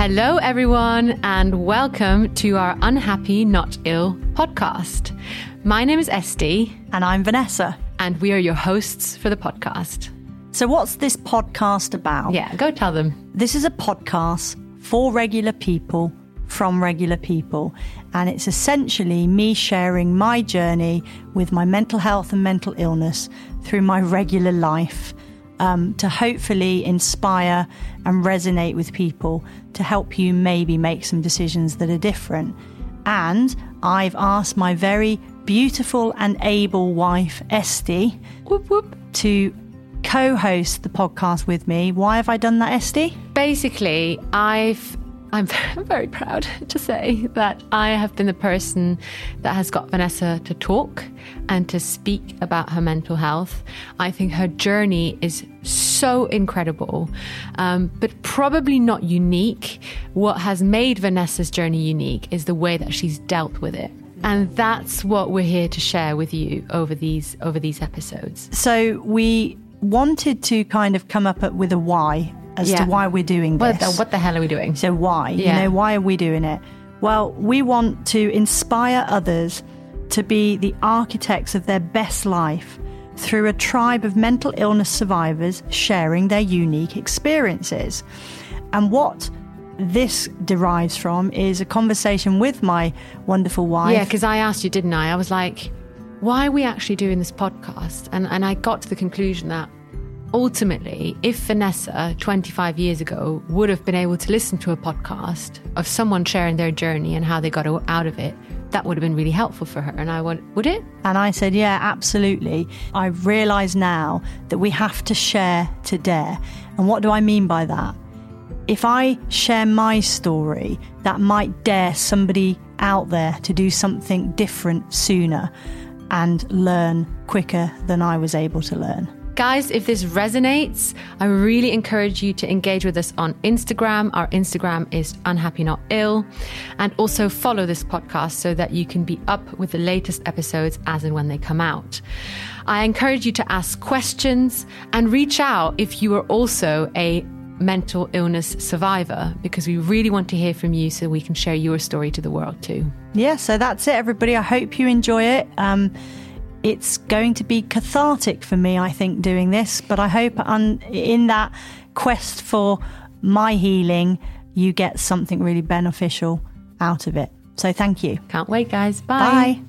Hello, everyone, and welcome to our Unhappy Not Ill podcast. My name is Este. And I'm Vanessa. And we are your hosts for the podcast. So, what's this podcast about? Yeah, go tell them. This is a podcast for regular people from regular people. And it's essentially me sharing my journey with my mental health and mental illness through my regular life um, to hopefully inspire and resonate with people to help you maybe make some decisions that are different. And I've asked my very beautiful and able wife, Este, whoop, whoop, to co host the podcast with me. Why have I done that, Este? Basically, I've I'm very proud to say that I have been the person that has got Vanessa to talk and to speak about her mental health. I think her journey is so incredible, um, but probably not unique. What has made Vanessa's journey unique is the way that she's dealt with it. And that's what we're here to share with you over these over these episodes. So we wanted to kind of come up with a why as yeah. to why we're doing this. What the, what the, hell are we doing? So why? Yeah. You know, why are we doing it? Well, we want to inspire others to be the architects of their best life through a tribe of mental illness survivors sharing their unique experiences. And what this derives from is a conversation with my wonderful wife. Yeah, because I asked you, didn't I? I was like, why are we actually doing this podcast? And and I got to the conclusion that ultimately, if Vanessa 25 years ago would have been able to listen to a podcast of someone sharing their journey and how they got out of it, that would have been really helpful for her. And I went, would it? And I said, yeah, absolutely. I realise now that we have to share to dare. And what do I mean by that? If I share my story, that might dare somebody out there to do something different sooner and learn quicker than I was able to learn. Guys, if this resonates, I really encourage you to engage with us on Instagram. Our Instagram is unhappy not ill. And also follow this podcast so that you can be up with the latest episodes as and when they come out. I encourage you to ask questions and reach out if you are also a mental illness survivor because we really want to hear from you so we can share your story to the world too. Yeah, so that's it, everybody. I hope you enjoy it. Um, it's going to be cathartic for me, I think, doing this. But I hope un- in that quest for my healing, you get something really beneficial out of it. So thank you. Can't wait, guys. Bye. Bye.